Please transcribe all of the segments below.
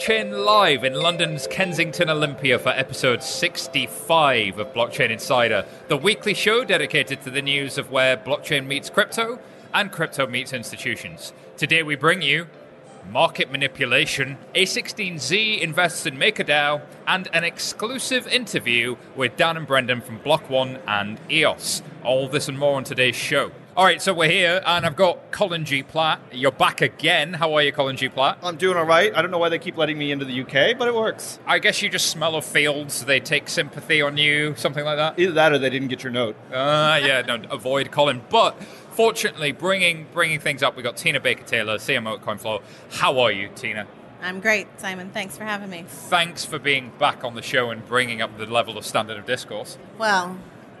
Blockchain Live in London's Kensington Olympia for episode 65 of Blockchain Insider, the weekly show dedicated to the news of where blockchain meets crypto and crypto meets institutions. Today we bring you market manipulation, A16Z invests in MakerDAO, and an exclusive interview with Dan and Brendan from Block One and EOS. All this and more on today's show. All right, so we're here, and I've got Colin G. Platt. You're back again. How are you, Colin G. Platt? I'm doing all right. I don't know why they keep letting me into the UK, but it works. I guess you just smell of fields. They take sympathy on you, something like that. Either that or they didn't get your note. Ah, uh, yeah, no, avoid Colin. But fortunately, bringing bringing things up, we got Tina Baker Taylor, CMO at Coinfloor. How are you, Tina? I'm great, Simon. Thanks for having me. Thanks for being back on the show and bringing up the level of standard of discourse. Well,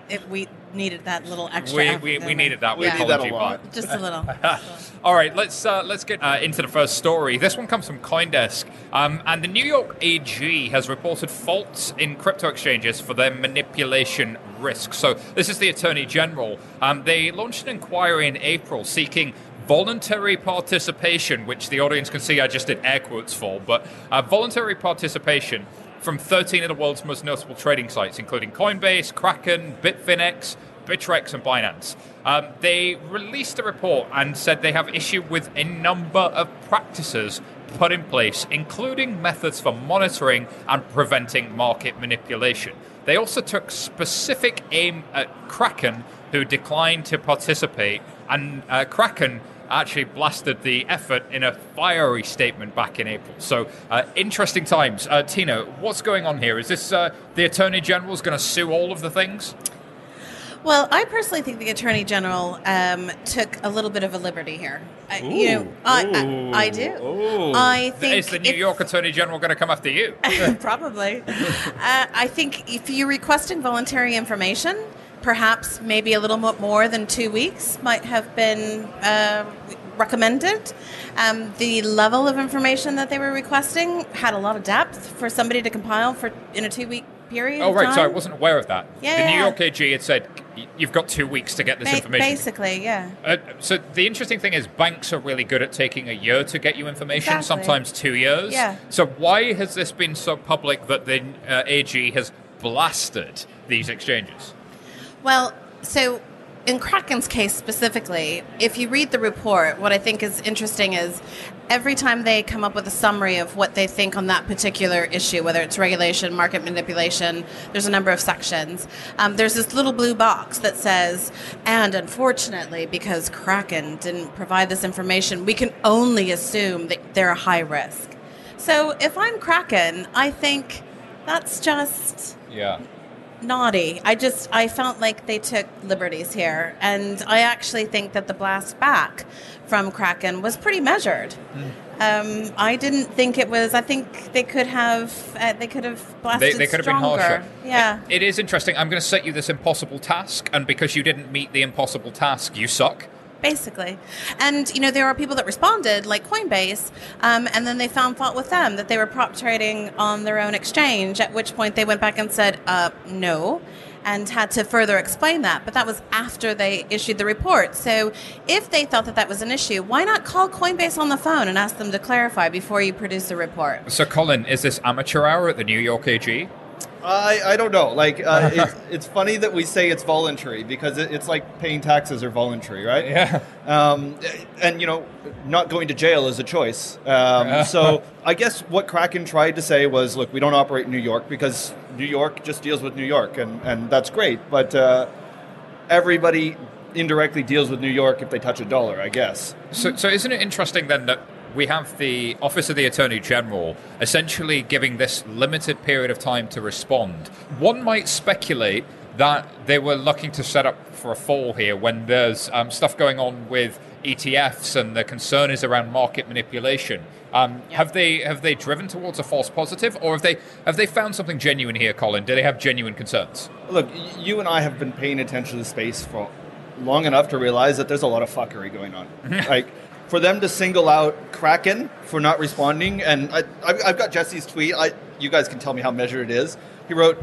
if we needed that little extra. We, we, we needed that. We yeah. need that a lot. Just a little. All right, let's uh, let's get uh, into the first story. This one comes from CoinDesk, um, and the New York AG has reported faults in crypto exchanges for their manipulation risk. So this is the Attorney General. Um, they launched an inquiry in April seeking voluntary participation, which the audience can see I just did air quotes for, but uh, voluntary participation from 13 of the world's most notable trading sites, including Coinbase, Kraken, Bitfinex, Bittrex, and Binance. Um, they released a report and said they have issue with a number of practices put in place, including methods for monitoring and preventing market manipulation. They also took specific aim at Kraken, who declined to participate, and uh, Kraken actually blasted the effort in a fiery statement back in April. So, uh, interesting times. Uh, Tina, what's going on here? Is this uh, the Attorney General is going to sue all of the things? Well, I personally think the Attorney General um, took a little bit of a liberty here. I, you know, I, I, I, do. Ooh. I think is the New if, York Attorney General going to come after you? probably. uh, I think if you're requesting voluntary information, perhaps maybe a little bit more than two weeks might have been uh, recommended. Um, the level of information that they were requesting had a lot of depth for somebody to compile for in a two week period. Oh right, so I wasn't aware of that. Yeah, the yeah. New York AG had said you've got two weeks to get this ba- information. Basically, yeah. Uh, so the interesting thing is banks are really good at taking a year to get you information, exactly. sometimes two years. Yeah. So why has this been so public that the uh, AG has blasted these exchanges? Well, so in Kraken's case specifically, if you read the report, what I think is interesting is every time they come up with a summary of what they think on that particular issue, whether it's regulation, market manipulation, there's a number of sections. Um, there's this little blue box that says, and unfortunately, because Kraken didn't provide this information, we can only assume that they're a high risk. So if I'm Kraken, I think that's just. Yeah naughty. I just I felt like they took liberties here, and I actually think that the blast back from Kraken was pretty measured. Mm. Um, I didn't think it was. I think they could have. Uh, they could have blasted. They, they could stronger. have been harsher. Yeah, it, it is interesting. I'm going to set you this impossible task, and because you didn't meet the impossible task, you suck basically. And you know, there are people that responded, like Coinbase, um, and then they found fault with them that they were prop trading on their own exchange. At which point they went back and said, uh, "No." And had to further explain that, but that was after they issued the report. So, if they thought that that was an issue, why not call Coinbase on the phone and ask them to clarify before you produce the report? So, Colin, is this amateur hour at the New York AG? I, I don't know. Like, uh, it's, it's funny that we say it's voluntary because it, it's like paying taxes are voluntary, right? Yeah. Um, and, you know, not going to jail is a choice. Um, so I guess what Kraken tried to say was look, we don't operate in New York because New York just deals with New York, and, and that's great. But uh, everybody indirectly deals with New York if they touch a dollar, I guess. So, so isn't it interesting then that we have the Office of the Attorney General essentially giving this limited period of time to respond. One might speculate that they were looking to set up for a fall here when there's um, stuff going on with ETFs and the concern is around market manipulation. Um, yeah. Have they have they driven towards a false positive, or have they have they found something genuine here, Colin? Do they have genuine concerns? Look, you and I have been paying attention to the space for long enough to realize that there's a lot of fuckery going on. like for them to single out Kraken for not responding, and I, have got Jesse's tweet. I, you guys can tell me how measured it is. He wrote,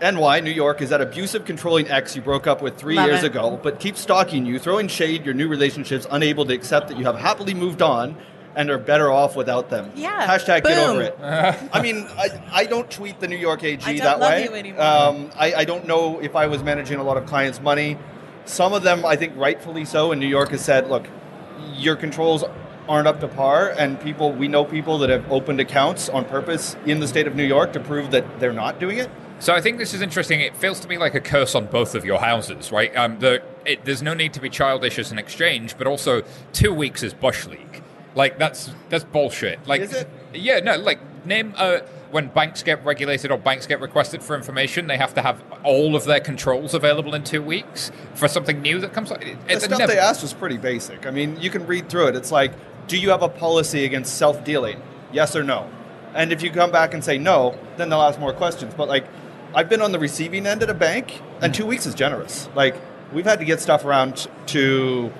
NY, New York, is that abusive, controlling ex you broke up with three Love years it. ago, but keeps stalking you, throwing shade, your new relationships, unable to accept that you have happily moved on, and are better off without them. Yeah. Hashtag get over it. I mean, I, I don't tweet the New York AG I don't that love way. you anymore. Um, I, I don't know if I was managing a lot of clients' money. Some of them, I think, rightfully so. in New York has said, look, your controls aren't up to par, and people we know people that have opened accounts on purpose in the state of New York to prove that they're not doing it. So I think this is interesting. It feels to me like a curse on both of your houses, right? Um, the, it, there's no need to be childish as an exchange, but also two weeks is bush league. Like that's that's bullshit. Like, Is it? Yeah, no. Like name uh, when banks get regulated or banks get requested for information, they have to have all of their controls available in two weeks for something new that comes. It, The stuff never- they asked was pretty basic. I mean, you can read through it. It's like, do you have a policy against self dealing? Yes or no? And if you come back and say no, then they'll ask more questions. But like, I've been on the receiving end at a bank, and two weeks is generous. Like, we've had to get stuff around to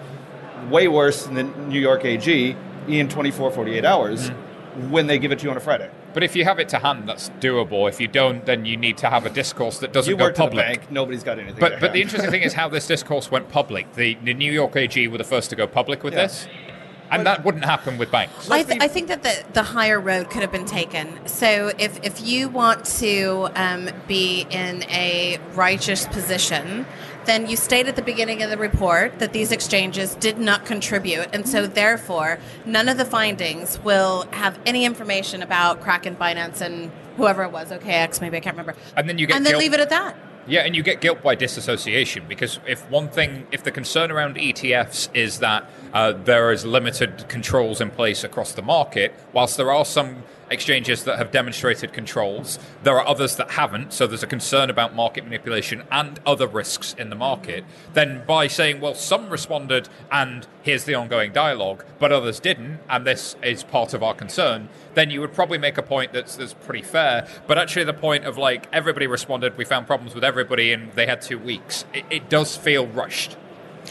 way worse than the New York AG in 24, 48 hours when they give it to you on a Friday. But if you have it to hand, that's doable. If you don't, then you need to have a discourse that doesn't You go work at the public. bank, nobody's got anything. But but the interesting thing is how this discourse went public. The, the New York AG were the first to go public with Yeah. this, and that wouldn't happen with banks. I, th- I think that the, the higher road could have been taken. So if, if you want to um, be in a righteous position, then you state at the beginning of the report that these exchanges did not contribute, and so therefore none of the findings will have any information about Kraken, Binance, and whoever it was, OKX, maybe I can't remember, And then you get and then leave it at that. Yeah, and you get guilt by disassociation because if one thing, if the concern around ETFs is that uh, there is limited controls in place across the market, whilst there are some exchanges that have demonstrated controls, there are others that haven't. So there's a concern about market manipulation and other risks in the market. Then by saying, well, some responded and here's the ongoing dialogue, but others didn't, and this is part of our concern, then you would probably make a point that's, that's pretty fair. But actually, the point of like everybody responded, we found problems with everybody, and they had two weeks. It, it does feel rushed.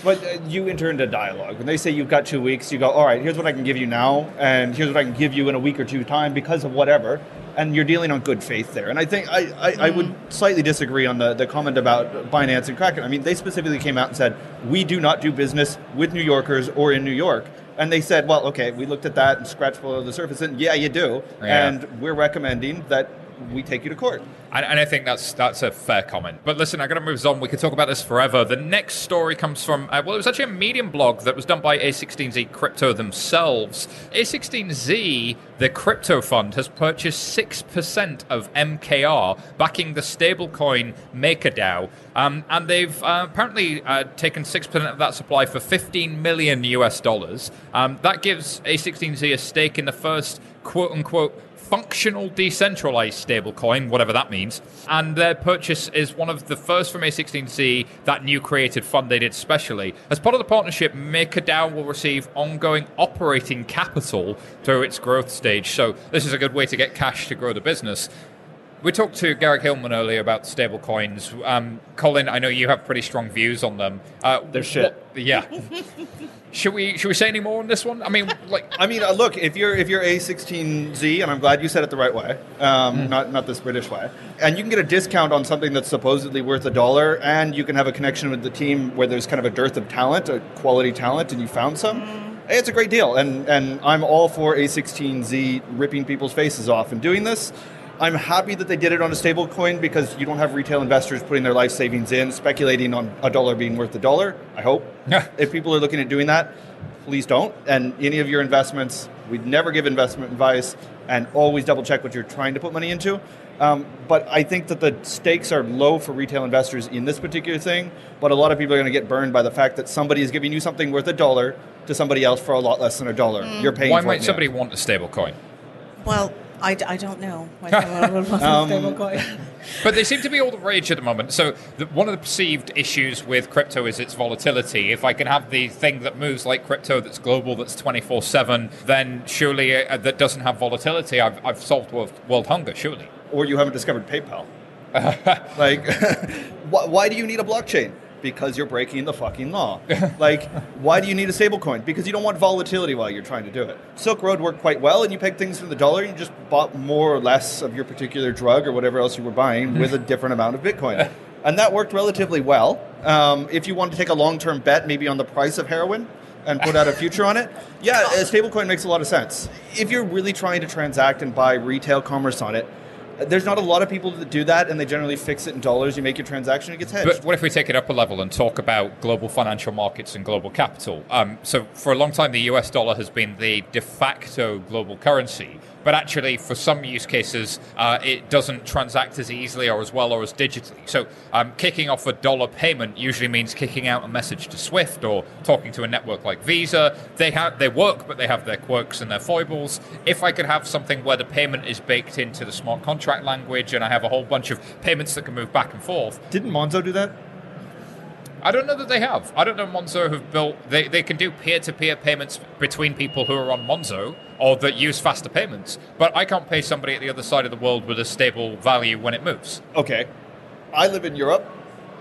But uh, you enter into dialogue. When they say you've got two weeks, you go, all right, here's what I can give you now, and here's what I can give you in a week or two time because of whatever. And you're dealing on good faith there. And I think I, I, I would slightly disagree on the, the comment about Binance and Kraken. I mean, they specifically came out and said, we do not do business with New Yorkers or in New York. And they said, well, okay, we looked at that and scratched below the surface, and yeah, you do. Yeah. And we're recommending that we take you to court. And, and I think that's that's a fair comment. But listen, I got to move on. We could talk about this forever. The next story comes from uh, well, it was actually a Medium blog that was done by A16Z Crypto themselves. A16Z, the crypto fund, has purchased six percent of MKR, backing the stablecoin MakerDAO, um, and they've uh, apparently uh, taken six percent of that supply for 15 million US dollars. Um, that gives A16Z a stake in the first quote unquote functional decentralized stablecoin, whatever that means. And their purchase is one of the first from A16Z, that new created fund they did specially. As part of the partnership, MakerDAO will receive ongoing operating capital through its growth stage. So this is a good way to get cash to grow the business. We talked to Garrick Hileman earlier about stablecoins. Um, Colin, I know you have pretty strong views on them. Uh, They're shit. what- yeah. should we should we say any more on this one? I mean, like, I mean, uh, look, if you're if you're A16Z, and I'm glad you said it the right way, um, not not this British way, and you can get a discount on something that's supposedly worth a dollar, and you can have a connection with the team where there's kind of a dearth of talent, a quality talent, and you found some. hey, It's a great deal, and and I'm all for A16Z ripping people's faces off and doing this. I'm happy that they did it on a stable coin because you don't have retail investors putting their life savings in, speculating on a dollar being worth a dollar. I hope. if people are looking at doing that, please don't. And any of your investments, we'd never give investment advice and always double check what you're trying to put money into. Um, but I think that the stakes are low for retail investors in this particular thing. But a lot of people are going to get burned by the fact that somebody is giving you something worth a dollar to somebody else for a lot less than a dollar. You're paying. why for might in somebody end. want a stable coin? Well, I, I don't know. why someone would want a Um. But they seem to be all the rage at the moment. So the, one of the perceived issues with crypto is its volatility. If I can have the thing that moves like crypto, that's global, that's twenty four seven, then surely uh, that doesn't have volatility. I've, I've solved world, world hunger. Surely. or you haven't discovered PayPal. like, why, why do you need a blockchain? Because you're breaking the fucking law. like, why do you need a stablecoin? Because you don't want volatility while you're trying to do it. Silk Road worked quite well, and you pegged things from the dollar, and you just bought more or less of your particular drug or whatever else you were buying with a different amount of Bitcoin. And that worked relatively well. Um, if you want to take a long term bet, maybe on the price of heroin, and put out a future on it, yeah, a stablecoin makes a lot of sense. If you're really trying to transact and buy retail commerce on it, there's not a lot of people that do that, and they generally fix it in dollars. You make your transaction, it gets hedged. But what if we take it up a level and talk about global financial markets and global capital? Um, so, for a long time, the US dollar has been the de facto global currency. But actually, for some use cases, uh, it doesn't transact as easily or as well or as digitally. So, um, kicking off a dollar payment usually means kicking out a message to SWIFT or talking to a network like Visa. They have they work, but they have their quirks and their foibles. If I could have something where the payment is baked into the smart contract language, and I have a whole bunch of payments that can move back and forth, Didn't Monzo do that? I don't know that they have. I don't know Monzo have built. They, they can do peer to peer payments between people who are on Monzo or that use faster payments. But I can't pay somebody at the other side of the world with a stable value when it moves. Okay. I live in Europe.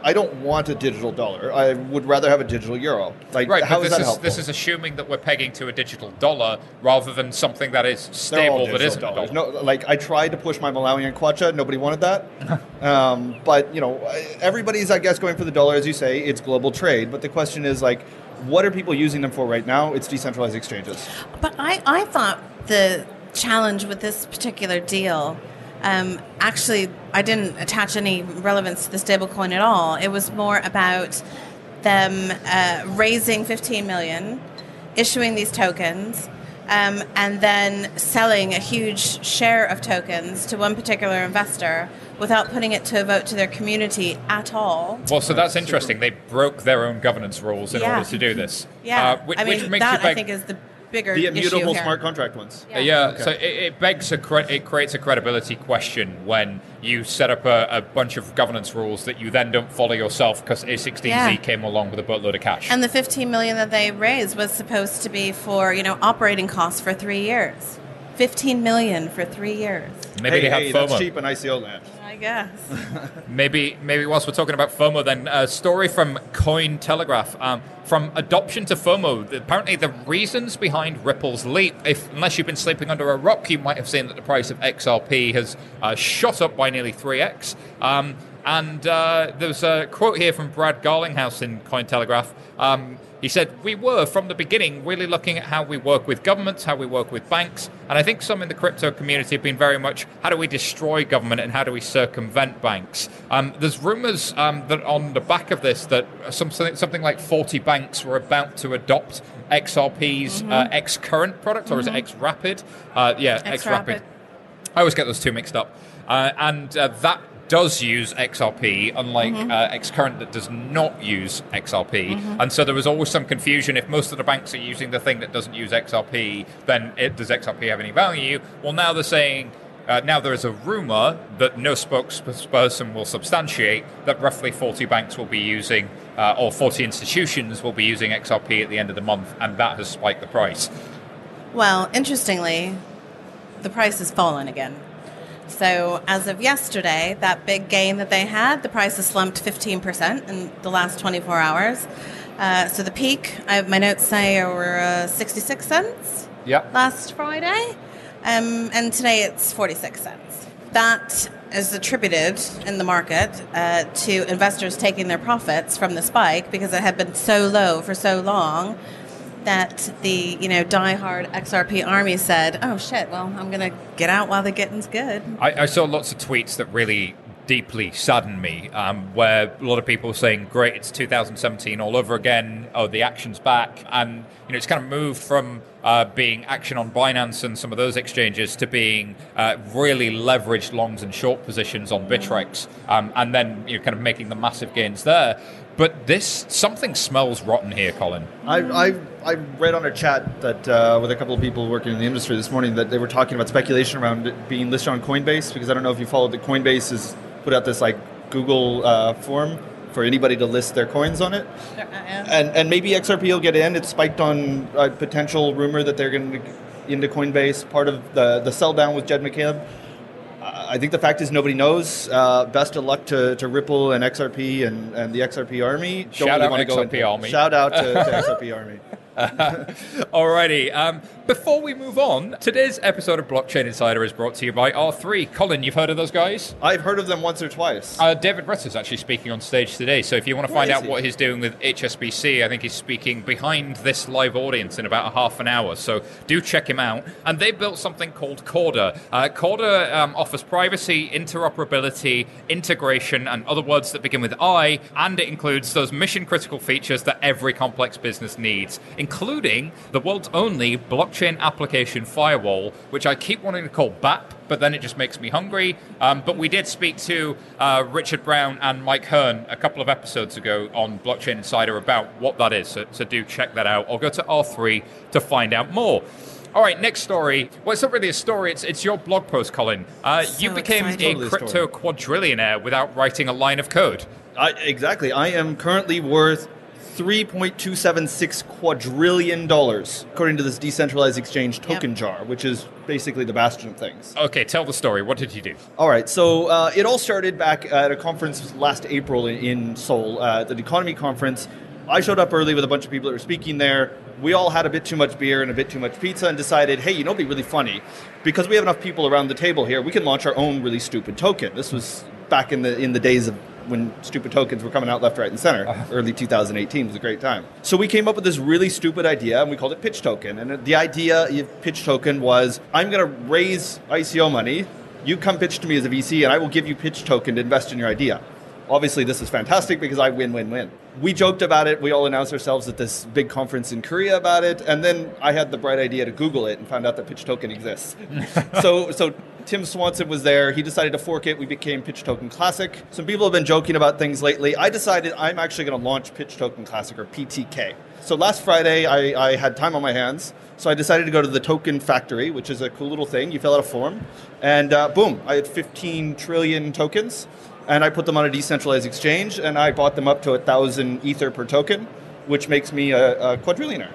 I don't want a digital dollar. I would rather have a digital euro. Like, Right, how but is this that is, helpful? this is assuming that we're pegging to a digital dollar rather than something that is They're stable that digital isn't dollars. No, like I tried to push my Malawian kwacha. Nobody wanted that. um, but you know, everybody's I guess going for the dollar, as you say. It's global trade. But the question is like, what are people using them for right now? It's decentralized exchanges. But I, I thought the challenge with this particular deal, um, actually, I didn't attach any relevance to the stablecoin at all. It was more about them uh, raising 15 million, issuing these tokens. Um, and then selling a huge share of tokens to one particular investor without putting it to a vote to their community at all. Well, so that's interesting. They broke their own governance rules in Yeah. order to do this. Yeah, Uh, which, I mean which makes that you beg- I think is the bigger The issue immutable here. smart contract ones. Uh, Yeah, so it, it begs a cre- it creates a credibility question when you set up a, a bunch of governance rules that you then don't follow yourself because A16Z Yeah. came along with a boatload of cash. And the 15 million that they raised was supposed to be for, you know, operating costs for 3 years. 15 million for 3 years. maybe hey, they have hey, FOMO. that's cheap in ICO land. Guess. Maybe, maybe whilst we're talking about FOMO, then a story from Cointelegraph. Um, from adoption to FOMO, apparently the reasons behind Ripple's leap, if unless you've been sleeping under a rock, you might have seen that the price of XRP has uh, shot up by nearly 3x. Um, and uh, there's a quote here from Brad Garlinghouse in Cointelegraph. Um, he said, We were, from the beginning, really looking at how we work with governments, how we work with banks. And I think some in the crypto community have been very much how do we destroy government and how do we circumvent banks? Um, there's rumors um, that on the back of this, that some, something like 40 banks were about to adopt XRP's uh, X current product, or is it X Rapid? Uh, yeah, X Rapid. X-Rapid. I always get those two mixed up. Uh, and uh, that does use XRP, unlike Mm-hmm. uh, Xcurrent that does not use XRP. And so there was always some confusion. If most of the banks are using the thing that doesn't use XRP, then it, does XRP have any value? Well, now they're saying. Uh, now there is a rumor that no spokesperson will substantiate that roughly 40 banks will be using, uh, or 40 institutions will be using XRP at the end of the month, and that has spiked the price. Well, interestingly, the price has fallen again. So, as of yesterday, that big gain that they had, the price has slumped 15% in the last 24 hours. Uh, so, the peak, I, my notes say, were uh, 66 cents Yeah. last Friday, um, and today it's 46 cents. That is attributed in the market uh, to investors taking their profits from the spike because it had been so low for so long that the you know diehard XRP army said, "Oh shit! Well, I'm gonna get out while the getting's good." I, I saw lots of tweets that really deeply saddened me, um, where a lot of people saying, "Great, it's 2017 all over again. Oh, the action's back," and you know, it's kind of moved from uh, being action on Binance and some of those exchanges to being uh, really leveraged longs and short positions on Bittrex, um, and then you know, kind of making the massive gains there. But this something smells rotten here, Colin. I, I, I read on a chat that uh, with a couple of people working in the industry this morning that they were talking about speculation around it being listed on Coinbase because I don't know if you followed that Coinbase has put out this like Google uh, form for anybody to list their coins on it, and and maybe XRP will get in. It's spiked on a potential rumor that they're going to into Coinbase. Part of the the sell down with Jed McCaleb. I think the fact is nobody knows. Uh, best of luck to, to Ripple and XRP and, and the XRP Army. Don't Shout really out go XRP into- Army. Shout out to, to XRP Army. Alrighty. Um, before we move on, today's episode of Blockchain Insider is brought to you by R3. Colin, you've heard of those guys? I've heard of them once or twice. Uh, David is actually speaking on stage today, so if you want to Where find out he? what he's doing with HSBC, I think he's speaking behind this live audience in about a half an hour. So do check him out. And they built something called Corda. Uh, Corda um, offers privacy, interoperability, integration, and other words that begin with I, and it includes those mission critical features that every complex business needs, including the world's only blockchain application firewall, which I keep wanting to call BAP but then it just makes me hungry. Um, but we did speak to uh, Richard Brown and Mike Hearn a couple of episodes ago on Blockchain Insider about what that is. So, so do check that out, or go to R3 to find out more. All right, next story. Well, it's not really a story. It's it's your blog post, Colin. Uh, So you became exciting. a crypto quadrillionaire without writing a line of code. I, exactly. I am currently worth $3.276 quadrillion dollars, according to this decentralized exchange token jar, which is basically the bastion of things. Okay, tell the story. What did you do? All right, so uh, it all started back at a conference last April in, in Seoul, uh, the Deconomy Conference. I showed up early with a bunch of people that were speaking there. We all had a bit too much beer and a bit too much pizza and decided, hey, you know, it'd be really funny because we have enough people around the table here. We can launch our own really stupid token. This was back in the in the days of when stupid tokens were coming out left, right, and center. Uh-huh. Early 2018 was a great time. So we came up with this really stupid idea, and we called it Pitch Token. And the idea of Pitch Token was, I'm going to raise ICO money. You come pitch to me as a VC, and I will give you Pitch Token to invest in your idea. Obviously, this is fantastic because I win, win, win. We joked about it. We all announced ourselves at this big conference in Korea about it, and then I had the bright idea to Google it and found out that Pitch Token exists. so, so Tim Swanson was there. He decided to fork it. We became Pitch Token Classic. Some people have been joking about things lately. I decided I'm actually going to launch Pitch Token Classic or PTK. So last Friday, I, I had time on my hands. So I decided to go to the Token Factory, which is a cool little thing. You fill out a form, and uh, boom, I had 15 trillion tokens and I put them on a decentralized exchange, and I bought them up to a thousand ether per token, which makes me a, a quadrillionaire.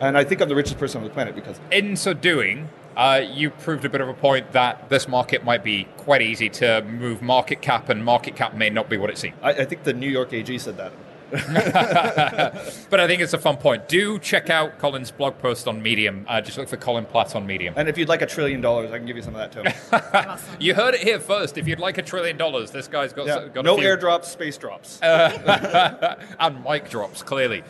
And I think I'm the richest person on the planet because In so doing, uh, you proved a bit of a point that this market might be quite easy to move market cap, and market cap may not be what it seems. I, I think the New York AG said that. But I think it's a fun point. Do check out Colin's blog post on Medium. Uh, just look for Colin Platt on Medium. And if you'd like a trillion dollars, I can give you some of that too. You heard it here first. If you'd like a trillion dollars, this guy's got, Yeah. got No a few. airdrops, space drops. and mic drops, clearly.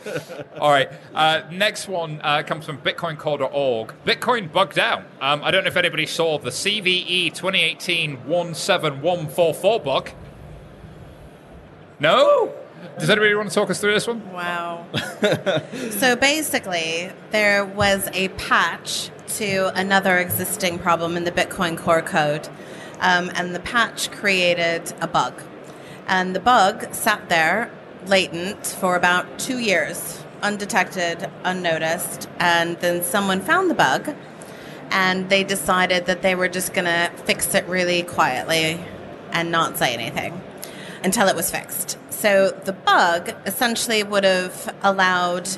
All right. Uh, next one uh, comes from BitcoinCore.org. Bitcoin bugged out. Um, I don't know if anybody saw the CVE 2018 17144 bug. No? Does anybody want to talk us through this one? Wow. so basically, there was a patch to another existing problem in the Bitcoin core code, um, and the patch created a bug. And the bug sat there latent for about two years, undetected, unnoticed, and then someone found the bug and they decided that they were just going to fix it really quietly and not say anything until it was fixed. So the bug essentially would have allowed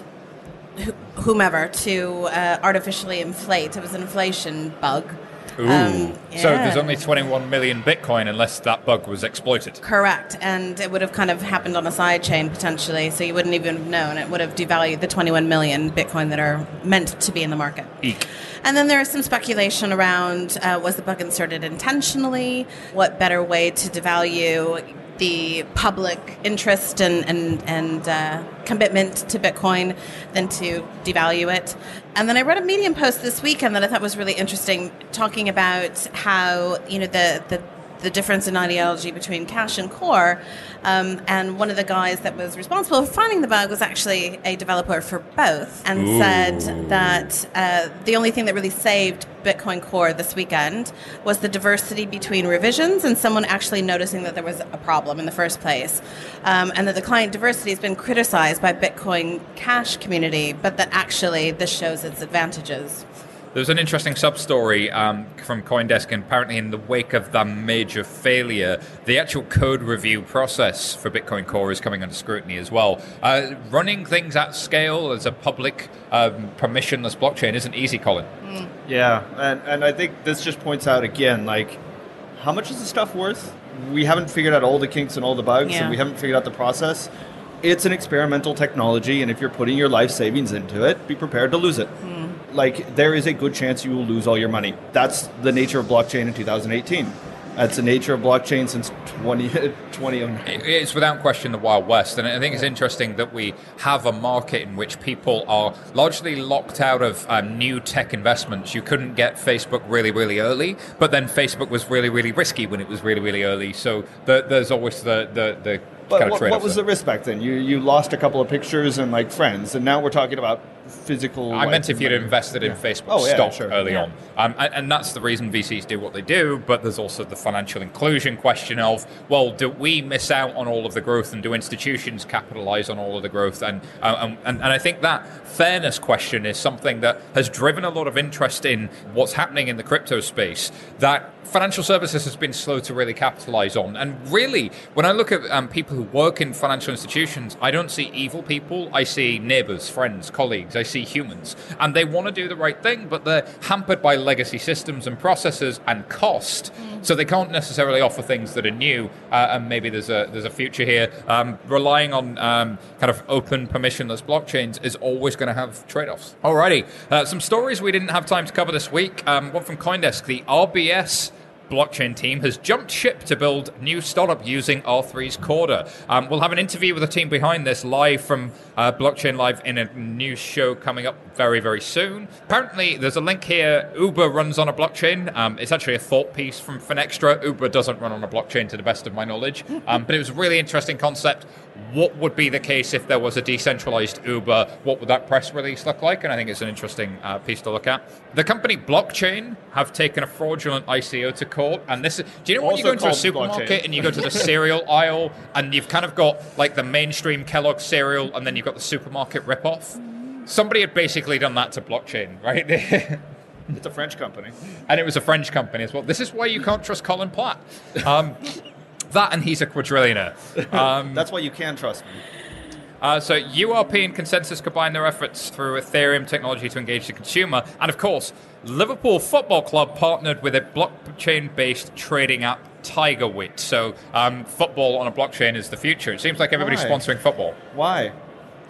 wh- whomever to uh, artificially inflate. It was an inflation bug. Ooh. Um, So there's only 21 million Bitcoin unless that bug was exploited. Correct, and it would have kind of happened on a side chain potentially, so you wouldn't even have known. It would have devalued the 21 million Bitcoin that are meant to be in the market. Eek. And then there is some speculation around uh, was the bug inserted intentionally? What better way to devalue the public interest and, and, and uh, commitment to Bitcoin than to devalue it? And then I read a Medium post this weekend that I thought was really interesting, talking about how you know the the the difference in ideology between cash and core. Um, and one of the guys that was responsible for finding the bug was actually a developer for both and said that uh, the only thing that really saved Bitcoin Core this weekend was the diversity between revisions and someone actually noticing that there was a problem in the first place. Um, and that the client diversity has been criticized by Bitcoin Cash community, but that actually this shows its advantages. There was an interesting sub story um, from Coindesk, and apparently, in the wake of that major failure, the actual code review process for Bitcoin Core is coming under scrutiny as well. Uh, running things at scale as a public, um, permissionless blockchain isn't easy, Colin. Yeah, and, and I think this just points out again, like, how much is the stuff worth? We haven't figured out all the kinks and all the bugs, Yeah. and we haven't figured out the process. it's an experimental technology, and if you're putting your life savings into it, be prepared to lose it. Like, there is a good chance you will lose all your money. That's the nature of blockchain in 2018. That's the nature of blockchain since 20, 2009. It's without question the Wild West, and I think it's interesting that we have a market in which people are largely locked out of um, new tech investments. You couldn't get Facebook really, really early, but then Facebook was really, really risky when it was really, really early. So the, there's always the the, the But kind of what, trade-off what was there. the risk back then? You you lost a couple of pictures and like friends, and now we're talking about physical. I like, meant if you'd invested in Yeah. Facebook Oh, yeah, stock sure. early Yeah. on. Um, and, and that's the reason VCs do what they do, but there's also the financial inclusion question of, well, do we miss out on all of the growth and do institutions capitalize on all of the growth? And, uh, and, and I think that fairness question is something that has driven a lot of interest in what's happening in the crypto space that financial services has been slow to really capitalize on. And really, when I look at um, people who work in financial institutions, I don't see evil people. I see neighbors, friends, colleagues. I see humans. And they want to do the right thing, but they're hampered by legacy systems and processes and cost. So they can't necessarily offer things that are new. Uh, and maybe there's a, there's a future here. Um, relying on um, kind of open, permissionless blockchains is always going to have trade offs. Alrighty. Uh, some stories we didn't have time to cover this week. Um, one from Coindesk. The RBS blockchain team has jumped ship to build new startup using R3's Corda. Um, we'll have an interview with the team behind this live from uh, Blockchain Live in a new show coming up very, very soon. Apparently, there's a link here. Uber runs on a blockchain. Um, it's actually a thought piece from Finextra. Uber doesn't run on a blockchain, to the best of my knowledge. Um, but it was a really interesting concept. What would be the case if there was a decentralized Uber? What would that press release look like? And I think it's an interesting uh, piece to look at. The company Blockchain have taken a fraudulent ICO to court. And this is, do you know when you go into a supermarket Blockchain. and you go to the cereal aisle and you've kind of got like the mainstream Kellogg cereal and then you've got the supermarket ripoff? Somebody had basically done that to Blockchain, right? It's a French company. and it was a French company as well. This is why you can't trust Colin Platt. Um, that and he's a quadrillionaire. Um, That's why you can trust me. uh, so URP and ConsenSys combine their efforts through Ethereum technology to engage the consumer, and of course, Liverpool Football Club partnered with a blockchain-based trading app. Tigerwit. So, um, football on a blockchain is the future. It seems like everybody's Why? sponsoring football. Why?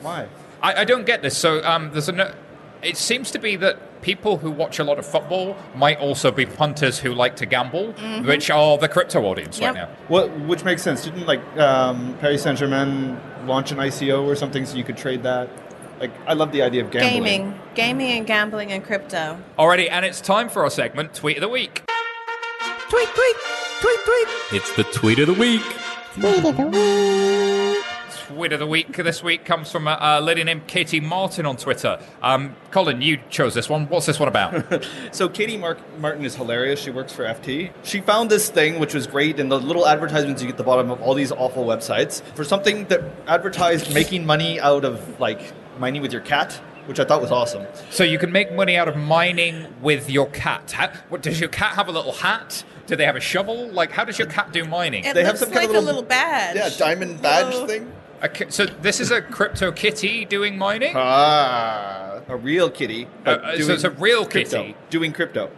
Why? I, I don't get this. So, um, there's a. no- It seems to be that people who watch a lot of football might also be punters who like to gamble, which are the crypto audience Yep. right now. What? Which makes sense. Didn't like um, Paris Saint Germain launch an ICO or something so you could trade that? Like, I love the idea of gambling. Gaming, gaming, and gambling and crypto. Alrighty, and it's time for our segment, Tweet of the Week. Tweet, tweet, tweet, tweet. It's the tweet of the week. Tweet of the week this week comes from a, a lady named Katie Martin on Twitter. Um, Colin, you chose this one. What's this one about? So Katie Mark- Martin is hilarious. She works for FT. She found this thing which was great in the little advertisements you get at the bottom of all these awful websites for something that advertised making money out of like mining with your cat, which I thought was awesome. so you can make money out of mining with your cat. How, what, does your cat have a little hat? Do they have a shovel? Like, how does your cat do mining? It They have looks some kind like of a little- little badge. Yeah, diamond badge Whoa. thing. Okay, so this is a crypto kitty doing mining. Ah, a real kitty. Uh, uh, so it's a real crypto, kitty. doing crypto.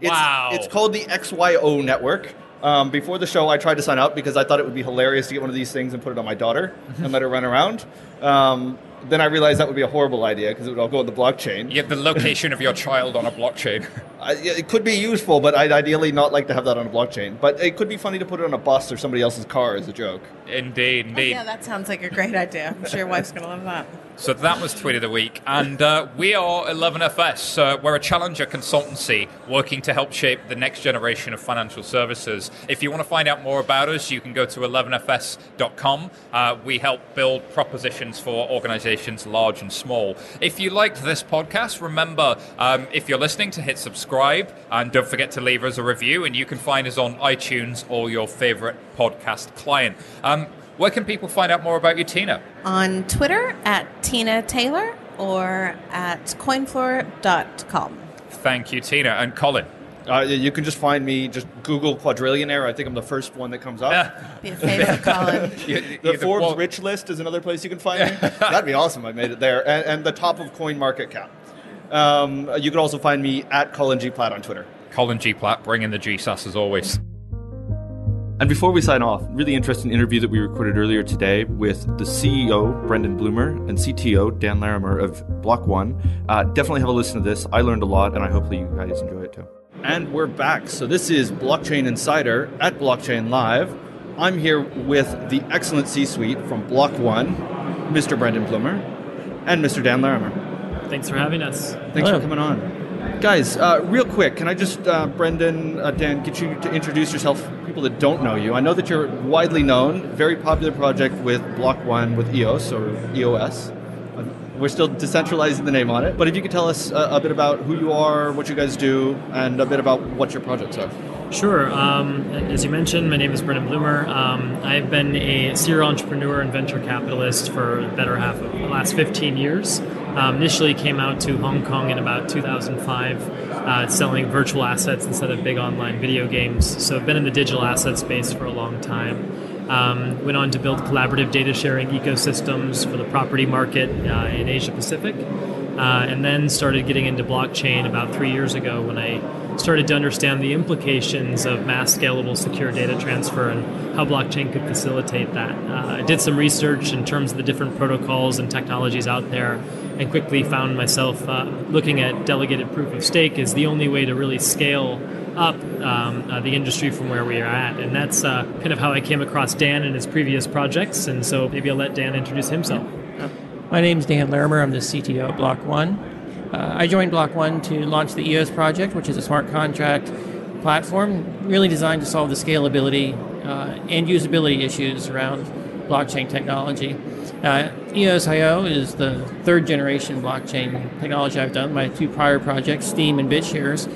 It's, Wow. It's called the XYO network. Um, before the show, I tried to sign up because I thought it would be hilarious to get one of these things and put it on my daughter and let her run around. Um, then I realized that would be a horrible idea because it would all go on the blockchain. You have the location of your child on a blockchain. I, it could be useful, but I'd ideally not like to have that on a blockchain. But it could be funny to put it on a bus or somebody else's car as a joke. indeed, Oh, indeed. yeah, that sounds like a great idea. I'm sure your wife's going to love that. So that was Tweet of the Week. And uh, we are 11FS. Uh, we're a challenger consultancy working to help shape the next generation of financial services. If you want to find out more about us, you can go to 11fs.com. Uh, we help build propositions for organizations large and small. If you liked this podcast, remember, um, if you're listening, to hit subscribe. And don't forget to leave us a review. And you can find us on iTunes or your favorite podcast client. Um, where can people find out more about you, Tina? On Twitter at Tina Taylor or at coinfloor.com. Thank you, Tina. And Colin. Uh, you can just find me, just Google quadrillionaire. I think I'm the first one that comes up. Be a favorite, Colin. You- The you- Forbes well, Rich List is another place you can find me. That'd be awesome. I made it there, and, and the top of Coin Market Cap. Um, you can also find me at Colin G Platt on Twitter. Colin G. Platt, bringing the G GSAS as always. And before we sign off, really interesting interview that we recorded earlier today with the CEO, Brendan Blumer, and CTO, Dan Larimer of Block One. Uh, definitely have a listen to this. I learned a lot, and I hopefully you guys enjoy it too. And we're back. So this is Blockchain Insider at Blockchain Live. I'm here with the excellent C-suite from Block One, Mr. Brendan Blumer, and Mr. Dan Larimer. Thanks for having us. Thanks Hello. for coming on. Guys, uh, real quick, can I just, uh, Brendan, uh, Dan, get you to introduce yourself, people that don't know you? I know that you're widely known, very popular project with Block One with EOS or EOS. We're still decentralizing the name on it, but if you could tell us a, a bit about who you are, what you guys do, and a bit about what your projects are. Sure. Um, as you mentioned, my name is Brendan Blumer. Um, I've been a serial entrepreneur and venture capitalist for the better half of the last 15 years. Um, initially came out to Hong Kong in about 2005, uh, selling virtual assets instead of big online video games. So I've been in the digital asset space for a long time. Um, went on to build collaborative data sharing ecosystems for the property market uh, in Asia Pacific, uh, and then started getting into blockchain about three years ago when I started to understand the implications of mass scalable secure data transfer and how blockchain could facilitate that. Uh, I did some research in terms of the different protocols and technologies out there and quickly found myself uh, looking at delegated proof of stake as the only way to really scale up um, uh, the industry from where we are at. And that's uh, kind of how I came across Dan and his previous projects. And so maybe I'll let Dan introduce himself. My name is Dan Larimer. I'm the CTO at Block One. Uh, I joined Block One to launch the EOS project, which is a smart contract platform really designed to solve the scalability uh, and usability issues around blockchain technology. Uh, EOS.IO is the third generation blockchain technology I've done. My two prior projects, Steem and BitShares,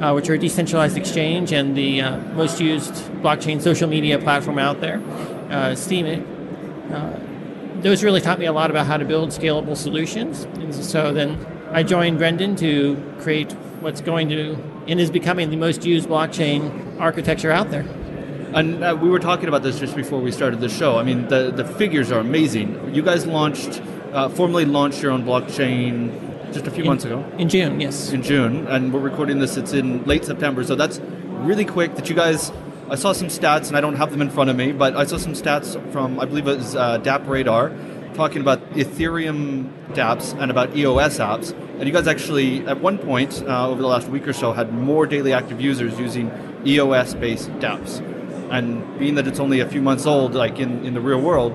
uh, which are a decentralized exchange and the uh, most used blockchain social media platform out there. Uh, Steem, uh, those really taught me a lot about how to build scalable solutions. And so then I joined Brendan to create what's going to and is becoming the most used blockchain architecture out there. And uh, we were talking about this just before we started the show. I mean, the, the figures are amazing. You guys launched, uh, formally launched your own blockchain just a few in, months ago. In June, yes. In June, and we're recording this. It's in late September, so that's really quick. That you guys, I saw some stats, and I don't have them in front of me, but I saw some stats from I believe it was uh, DappRadar, talking about Ethereum DApps and about EOS apps. And you guys actually, at one point uh, over the last week or so, had more daily active users using EOS-based DApps and being that it's only a few months old, like in, in the real world,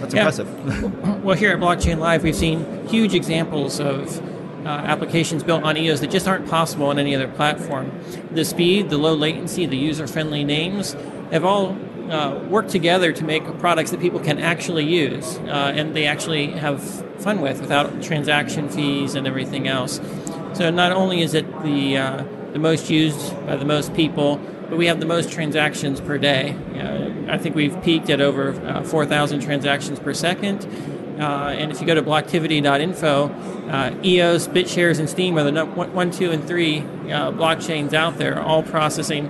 that's yeah. impressive. well, here at Blockchain Live, we've seen huge examples of uh, applications built on EOS that just aren't possible on any other platform. The speed, the low latency, the user friendly names have all uh, worked together to make products that people can actually use uh, and they actually have fun with without transaction fees and everything else. So not only is it the uh, the most used by the most people, but we have the most transactions per day. Uh, I think we've peaked at over uh, 4,000 transactions per second. Uh, and if you go to blocktivity.info, uh, EOS, BitShares, and Steem are the one, two, and three uh, blockchains out there, all processing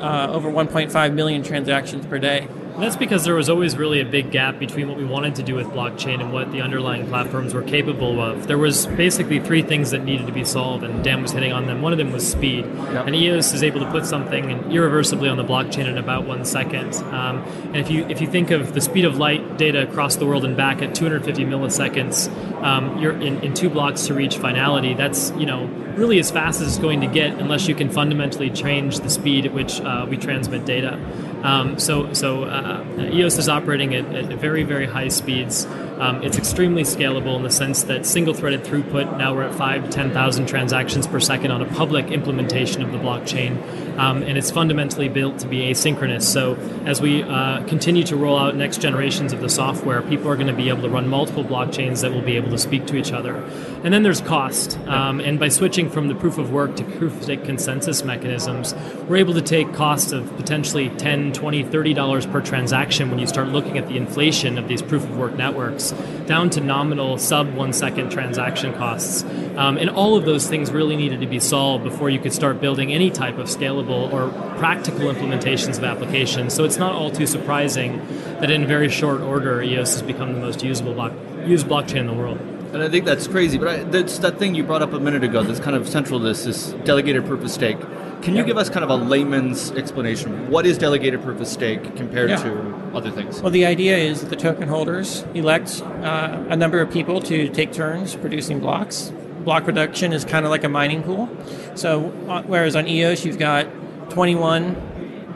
uh, over 1.5 million transactions per day. And that's because there was always really a big gap between what we wanted to do with blockchain and what the underlying platforms were capable of. There was basically three things that needed to be solved, and Dan was hitting on them. One of them was speed. Yep. And EOS is able to put something irreversibly on the blockchain in about one second. Um, and if you if you think of the speed of light data across the world and back at 250 milliseconds, um, you're in, in two blocks to reach finality. That's you know really as fast as it's going to get unless you can fundamentally change the speed at which uh, we transmit data. Um, so so uh, EOS is operating at, at, very very high speeds. Um, it's extremely scalable in the sense that single-threaded throughput. Now we're at five to ten thousand transactions per second on a public implementation of the blockchain, um, and it's fundamentally built to be asynchronous. So as we uh, continue to roll out next generations of the software, people are going to be able to run multiple blockchains that will be able to speak to each other. And then there's cost, um, and by switching from the proof of work to proof of stake consensus mechanisms, we're able to take costs of potentially 10 20 $30 per transaction when you start looking at the inflation of these proof of work networks down to nominal sub one second transaction costs. Um, and all of those things really needed to be solved before you could start building any type of scalable or practical implementations of applications. So it's not all too surprising that in very short order, EOS has become the most usable block, used blockchain in the world. And I think that's crazy. But I, that's that thing you brought up a minute ago that's kind of central to this, this delegated proof of stake Can you give us kind of a layman's explanation? What is delegated proof of stake compared Yeah. to other things? Well, the idea is that the token holders elect uh, a number of people to take turns producing blocks. Block production is kind of like a mining pool. So, uh, whereas on EOS you've got 21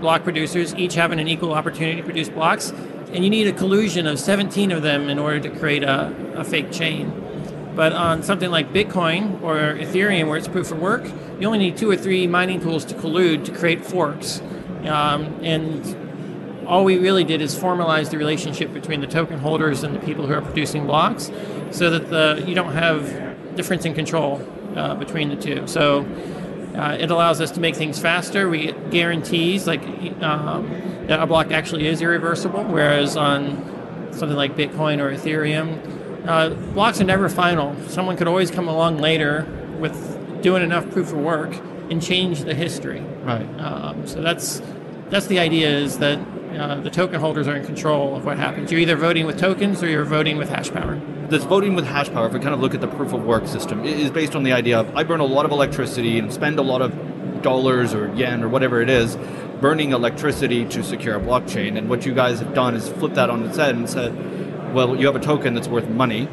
block producers, each having an equal opportunity to produce blocks, and you need a collusion of 17 of them in order to create a, a fake chain. But on something like Bitcoin or Ethereum, where it's proof of work, you only need two or three mining pools to collude to create forks. Um, and all we really did is formalize the relationship between the token holders and the people who are producing blocks so that the, you don't have difference in control uh, between the two. So uh, it allows us to make things faster. We get guarantees like um, that a block actually is irreversible, whereas on something like Bitcoin or Ethereum, uh, blocks are never final. Someone could always come along later with doing enough proof of work and change the history. Right. Um, so that's that's the idea is that uh, the token holders are in control of what happens. You're either voting with tokens or you're voting with hash power. this voting with hash power, if we kind of look at the proof of work system, is based on the idea of I burn a lot of electricity and spend a lot of dollars or yen or whatever it is burning electricity to secure a blockchain. And what you guys have done is flip that on its head and said, well, you have a token that's worth money,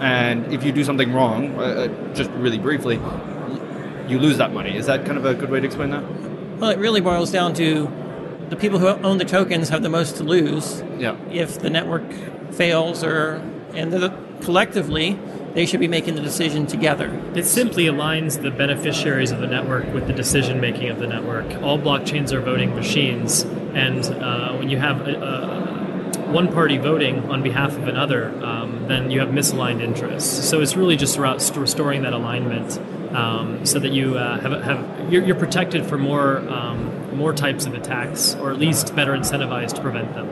and if you do something wrong, uh, uh, just really briefly, you lose that money. Is that kind of a good way to explain that? Well, it really boils down to the people who own the tokens have the most to lose Yeah. if the network fails, or and the, collectively they should be making the decision together. It simply aligns the beneficiaries of the network with the decision making of the network. All blockchains are voting machines, and uh, when you have a, a, one party voting on behalf of another, um, then you have misaligned interests. So it's really just about st- restoring that alignment, um, so that you uh, have, have you're, you're protected for more um, more types of attacks, or at least better incentivized to prevent them.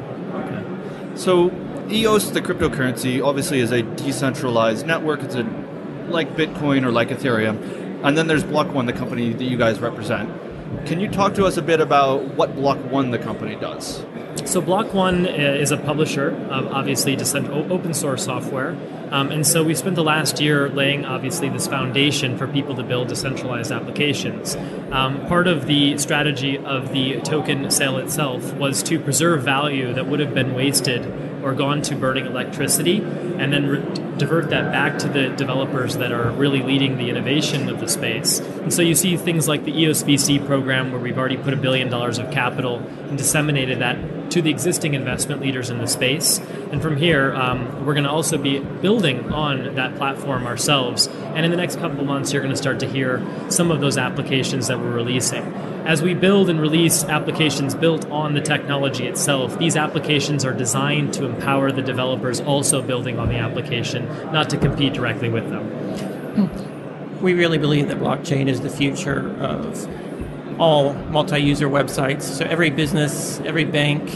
So EOS, the cryptocurrency, obviously is a decentralized network. It's a like Bitcoin or like Ethereum, and then there's Block One, the company that you guys represent. Can you talk to us a bit about what Block One, the company, does? So Block One uh, is a publisher of obviously decent- open source software, um, and so we spent the last year laying obviously this foundation for people to build decentralized applications. Um, part of the strategy of the token sale itself was to preserve value that would have been wasted or gone to burning electricity, and then re- divert that back to the developers that are really leading the innovation of the space. And so you see things like the E EOS VC program, where we've already put a billion dollars of capital and disseminated that to the existing investment leaders in the space. And from here, um, we're going to also be building on that platform ourselves. And in the next couple of months, you're going to start to hear some of those applications that we're releasing. As we build and release applications built on the technology itself, these applications are designed to empower the developers also building on the application, not to compete directly with them. We really believe that blockchain is the future of all multi-user websites. So every business, every bank,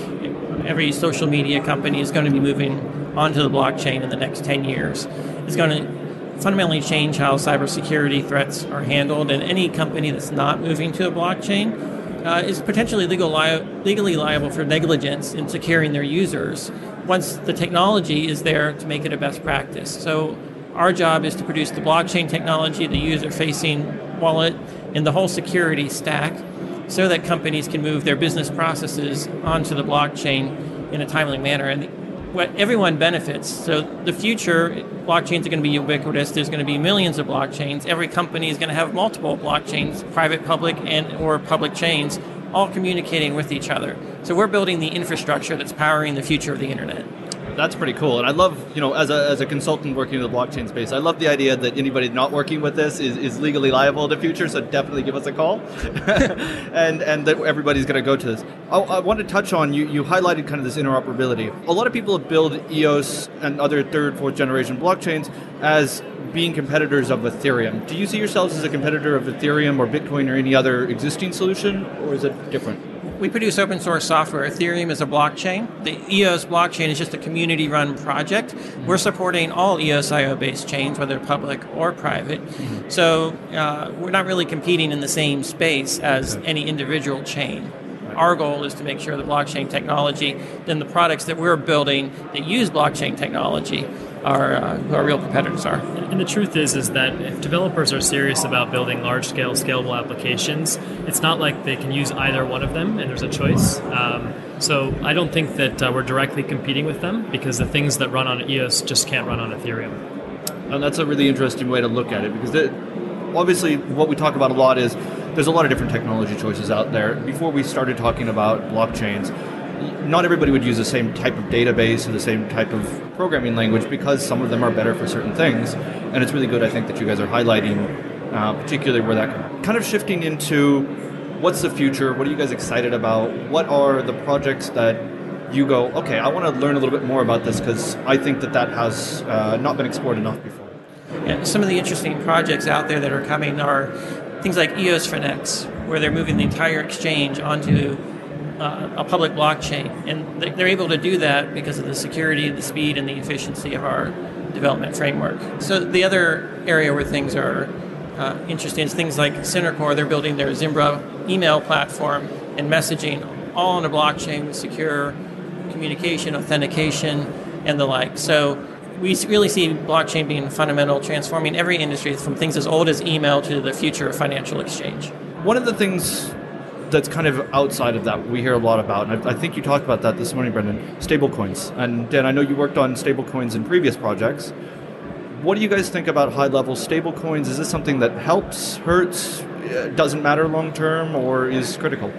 every social media company is going to be moving onto the blockchain in the next 10 years. It's going to fundamentally change how cybersecurity threats are handled, and any company that's not moving to a blockchain uh, is potentially legal li- legally liable for negligence in securing their users once the technology is there to make it a best practice. So our job is to produce the blockchain technology, the user-facing wallet, and the whole security stack so that companies can move their business processes onto the blockchain in a timely manner. And what everyone benefits. So the future blockchains are going to be ubiquitous. There's going to be millions of blockchains. Every company is going to have multiple blockchains, private, public, and or public chains, all communicating with each other. So we're building the infrastructure that's powering the future of the internet. That's pretty cool. And I love, you know, as a, as a consultant working in the blockchain space, I love the idea that anybody not working with this is, is legally liable in the future. So definitely give us a call. and and that everybody's going to go to this. I, I want to touch on, you, you highlighted kind of this interoperability. A lot of people have built EOS and other third, fourth generation blockchains as being competitors of Ethereum. Do you see yourselves as a competitor of Ethereum or Bitcoin or any other existing solution, or is it different? We produce open source software. Ethereum is a blockchain. The EOS blockchain is just a community run project. We're supporting all EOSIO based chains, whether public or private. So uh, we're not really competing in the same space as any individual chain. Our goal is to make sure the blockchain technology, then the products that we're building that use blockchain technology, our, uh, who our real competitors are. And the truth is, is that if developers are serious about building large-scale, scalable applications, it's not like they can use either one of them, and there's a choice. Um, so I don't think that uh, we're directly competing with them because the things that run on EOS just can't run on Ethereum. And that's a really interesting way to look at it because it, obviously what we talk about a lot is there's a lot of different technology choices out there. Before we started talking about blockchains, not everybody would use the same type of database or the same type of programming language because some of them are better for certain things. And it's really good, I think, that you guys are highlighting, uh, particularly where that kind of shifting into what's the future, what are you guys excited about, what are the projects that you go, okay, I want to learn a little bit more about this because I think that that has uh, not been explored enough before. Yeah, some of the interesting projects out there that are coming are things like EOSfinex, where they're moving the entire exchange onto uh, a public blockchain. And they're able to do that because of the security, the speed, and the efficiency of our development framework. So the other area where things are uh, interesting is things like Synacor. They're building their Zimbra email platform and messaging all on a blockchain with secure communication, authentication, and the like. So we really see blockchain being fundamental, transforming every industry from things as old as email to the future of financial exchange. One of the things that's kind of outside of that we hear a lot about, and I, I think you talked about that this morning, Brendan, stablecoins. And Dan, I know you worked on stablecoins in previous projects. What do you guys think about high level stablecoins? Is this something that helps, hurts, uh, doesn't matter long term, or is critical?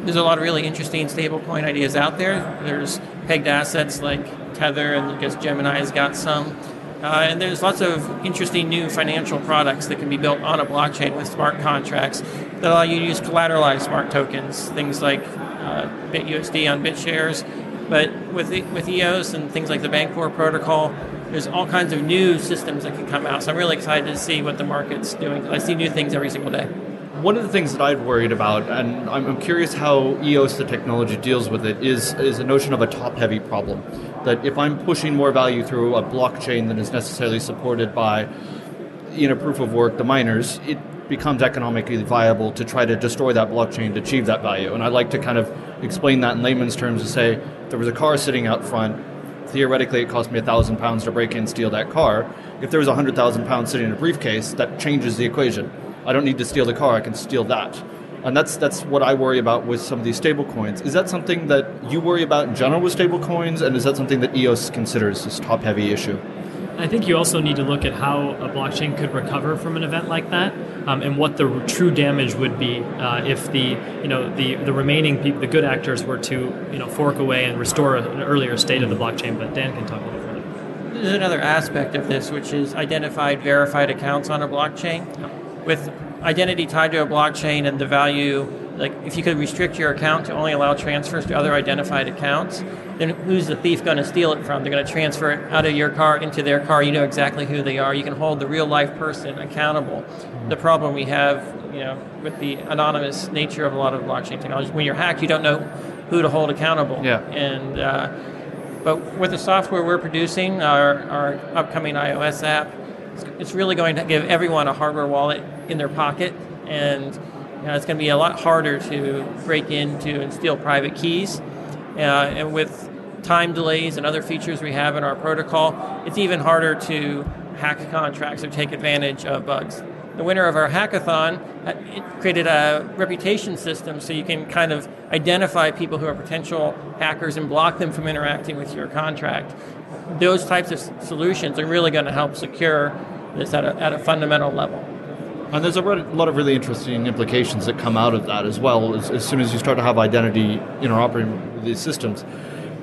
There's a lot of really interesting stablecoin ideas out there. There's pegged assets like Tether, and I guess Gemini has got some. Uh, and there's lots of interesting new financial products that can be built on a blockchain with smart contracts that allow you to use collateralized smart tokens, things like uh, BitUSD on BitShares. But with with EOS and things like the Bancor protocol, there's all kinds of new systems that can come out. So I'm really excited to see what the market's doing. I see new things every single day. One of the things that I've worried about, and I'm curious how EOS, the technology, deals with it, is, is a notion of a top heavy problem. That if I'm pushing more value through a blockchain than is necessarily supported by you know, proof of work, the miners, it becomes economically viable to try to destroy that blockchain to achieve that value. And I like to kind of explain that in layman's terms to say there was a car sitting out front. Theoretically, it cost me a thousand pounds to break in and steal that car. If there was a hundred thousand pounds sitting in a briefcase, that changes the equation I don't need to steal the car, I can steal that. And that's that's what I worry about with some of these stable coins. Is that something that you worry about in general with stable coins, and is that something that EOS considers this top heavy issue? I think you also need to look at how a blockchain could recover from an event like that, um, and what the true damage would be uh, if the you know the the remaining people, the good actors, were to you know fork away and restore an earlier state of the blockchain. But Dan can talk a little further. There's another aspect of this, which is identified, verified accounts on a blockchain with identity tied to a blockchain and the value, like if you could restrict your account to only allow transfers to other identified accounts, then who's the thief going to steal it from? They're going to transfer it out of your car into their car. You know exactly who they are. You can hold the real life person accountable. The problem we have, you know, with the anonymous nature of a lot of blockchain technology, when you're hacked, you don't know who to hold accountable. Yeah. And uh, but with the software we're producing, our, our upcoming iOS app, it's really going to give everyone a hardware wallet in their pocket, and it's going to be a lot harder to break into and steal private keys. Uh, and with time delays and other features we have in our protocol, it's even harder to hack contracts or take advantage of bugs. The winner of our hackathon uh, created a reputation system so you can kind of identify people who are potential hackers and block them from interacting with your contract those types of solutions are really going to help secure this at a, at a fundamental level. And there's a lot of really interesting implications that come out of that as well. As, as soon as you start to have identity interoperating with these systems,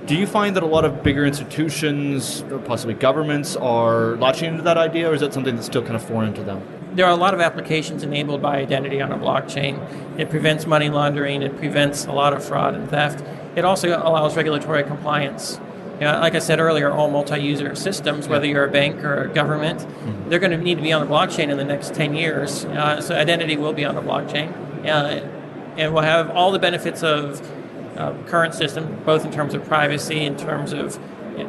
do you find that a lot of bigger institutions, or possibly governments, are latching into that idea, or is that something that's still kind of foreign to them? There are a lot of applications enabled by identity on a blockchain. It prevents money laundering, it prevents a lot of fraud and theft. It also allows regulatory compliance you know, like I said earlier, all multi-user systems, whether you're a bank or a government, mm-hmm. they're going to need to be on the blockchain in the next 10 years. Uh, so identity will be on the blockchain. Uh, and we'll have all the benefits of uh, current system, both in terms of privacy, in terms of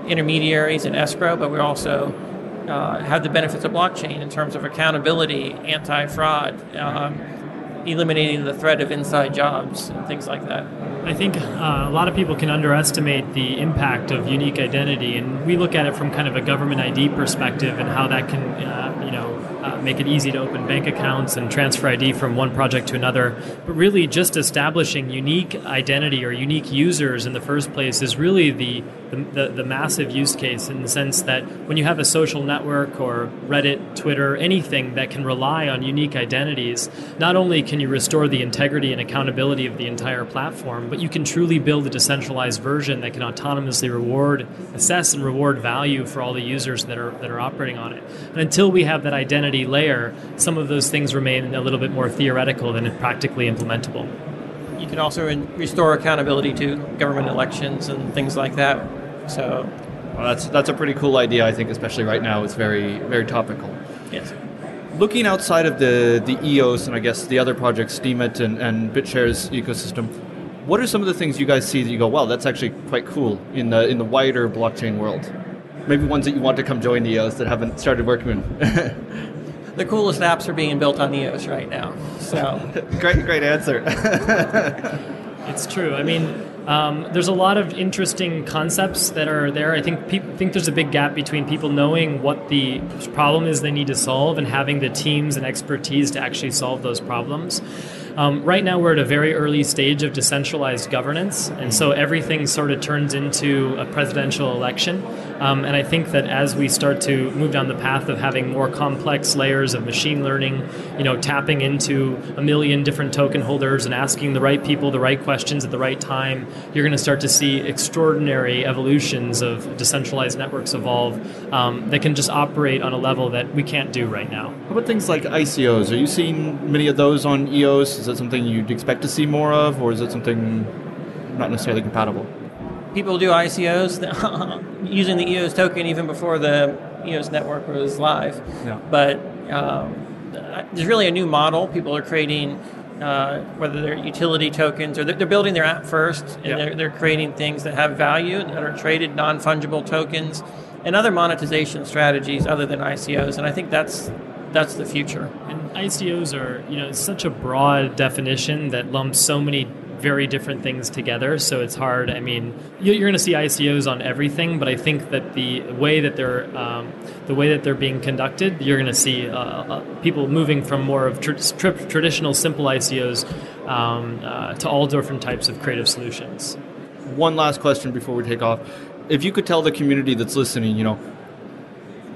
intermediaries and escrow, but we also uh, have the benefits of blockchain in terms of accountability, anti-fraud, um, eliminating the threat of inside jobs and things like that. I think uh, a lot of people can underestimate the impact of unique identity, and we look at it from kind of a government ID perspective and how that can, uh, you know, uh, make it easy to open bank accounts and transfer ID from one project to another. But really, just establishing unique identity or unique users in the first place is really the, the, the massive use case in the sense that when you have a social network or Reddit, Twitter, anything that can rely on unique identities, not only can you restore the integrity and accountability of the entire platform, but you can truly build a decentralized version that can autonomously reward, assess, and reward value for all the users that are that are operating on it. And until we have that identity layer, some of those things remain a little bit more theoretical than practically implementable. You can also restore accountability to government elections and things like that. So, well, that's that's a pretty cool idea. I think, especially right now, it's very very topical. Yes looking outside of the, the EOS and I guess the other projects, Steemit and, and BitShares ecosystem, what are some of the things you guys see that you go, well, that's actually quite cool in the in the wider blockchain world? Maybe ones that you want to come join the EOS that haven't started working. the coolest apps are being built on EOS right now. So great, great answer. it's true. I mean, um, there's a lot of interesting concepts that are there. I think pe- think there's a big gap between people knowing what the problem is they need to solve and having the teams and expertise to actually solve those problems. Um, right now, we're at a very early stage of decentralized governance, and so everything sort of turns into a presidential election. Um, and I think that as we start to move down the path of having more complex layers of machine learning, you know, tapping into a million different token holders and asking the right people the right questions at the right time, you're going to start to see extraordinary evolutions of decentralized networks evolve um, that can just operate on a level that we can't do right now. How about things like ICOs? Are you seeing many of those on EOS? Is that something you'd expect to see more of, or is it something not necessarily compatible? People do ICOs using the EOS token even before the EOS network was live. Yeah. But um, there's really a new model. People are creating, uh, whether they're utility tokens or they're, they're building their app first, and yeah. they're, they're creating things that have value that are traded non fungible tokens and other monetization strategies other than ICOs. And I think that's that's the future. And ICOs are, you know, such a broad definition that lumps so many very different things together. So it's hard. I mean, you're going to see ICOs on everything, but I think that the way that they're um, the way that they're being conducted, you're going to see uh, uh, people moving from more of tr- tr- traditional simple ICOs um, uh, to all different types of creative solutions. One last question before we take off. If you could tell the community that's listening, you know,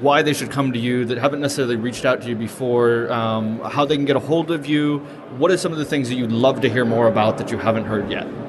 why they should come to you that haven't necessarily reached out to you before, um, how they can get a hold of you. What are some of the things that you'd love to hear more about that you haven't heard yet?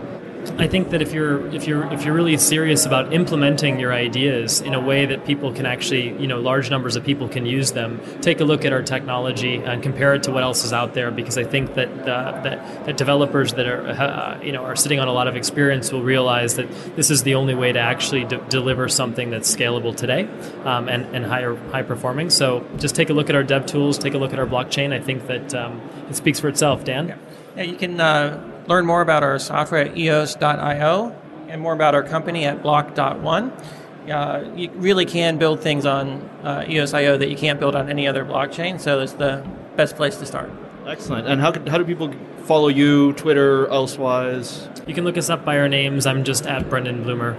I think that if you're if you're if you're really serious about implementing your ideas in a way that people can actually you know large numbers of people can use them, take a look at our technology and compare it to what else is out there because I think that uh, that, that developers that are uh, you know are sitting on a lot of experience will realize that this is the only way to actually de- deliver something that's scalable today um, and and higher high performing. So just take a look at our dev tools, take a look at our blockchain. I think that um, it speaks for itself. Dan, yeah, yeah you can. Uh Learn more about our software at eos.io and more about our company at block.one. Uh, you really can build things on uh, EOS.io that you can't build on any other blockchain, so it's the best place to start. Excellent. And how, how do people follow you, Twitter, elsewise? You can look us up by our names. I'm just at Brendan Blumer.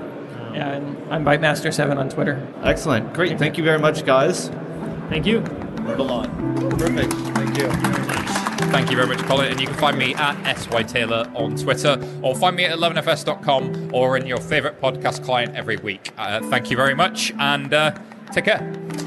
Yeah, and I'm ByteMaster7 on Twitter. Excellent. Great. Thank you very much, guys. Thank you. Perfect. Thank you. Thank you very much, Colin. And you can find me at SY Taylor on Twitter or find me at 11fs.com or in your favorite podcast client every week. Uh, thank you very much and uh, take care.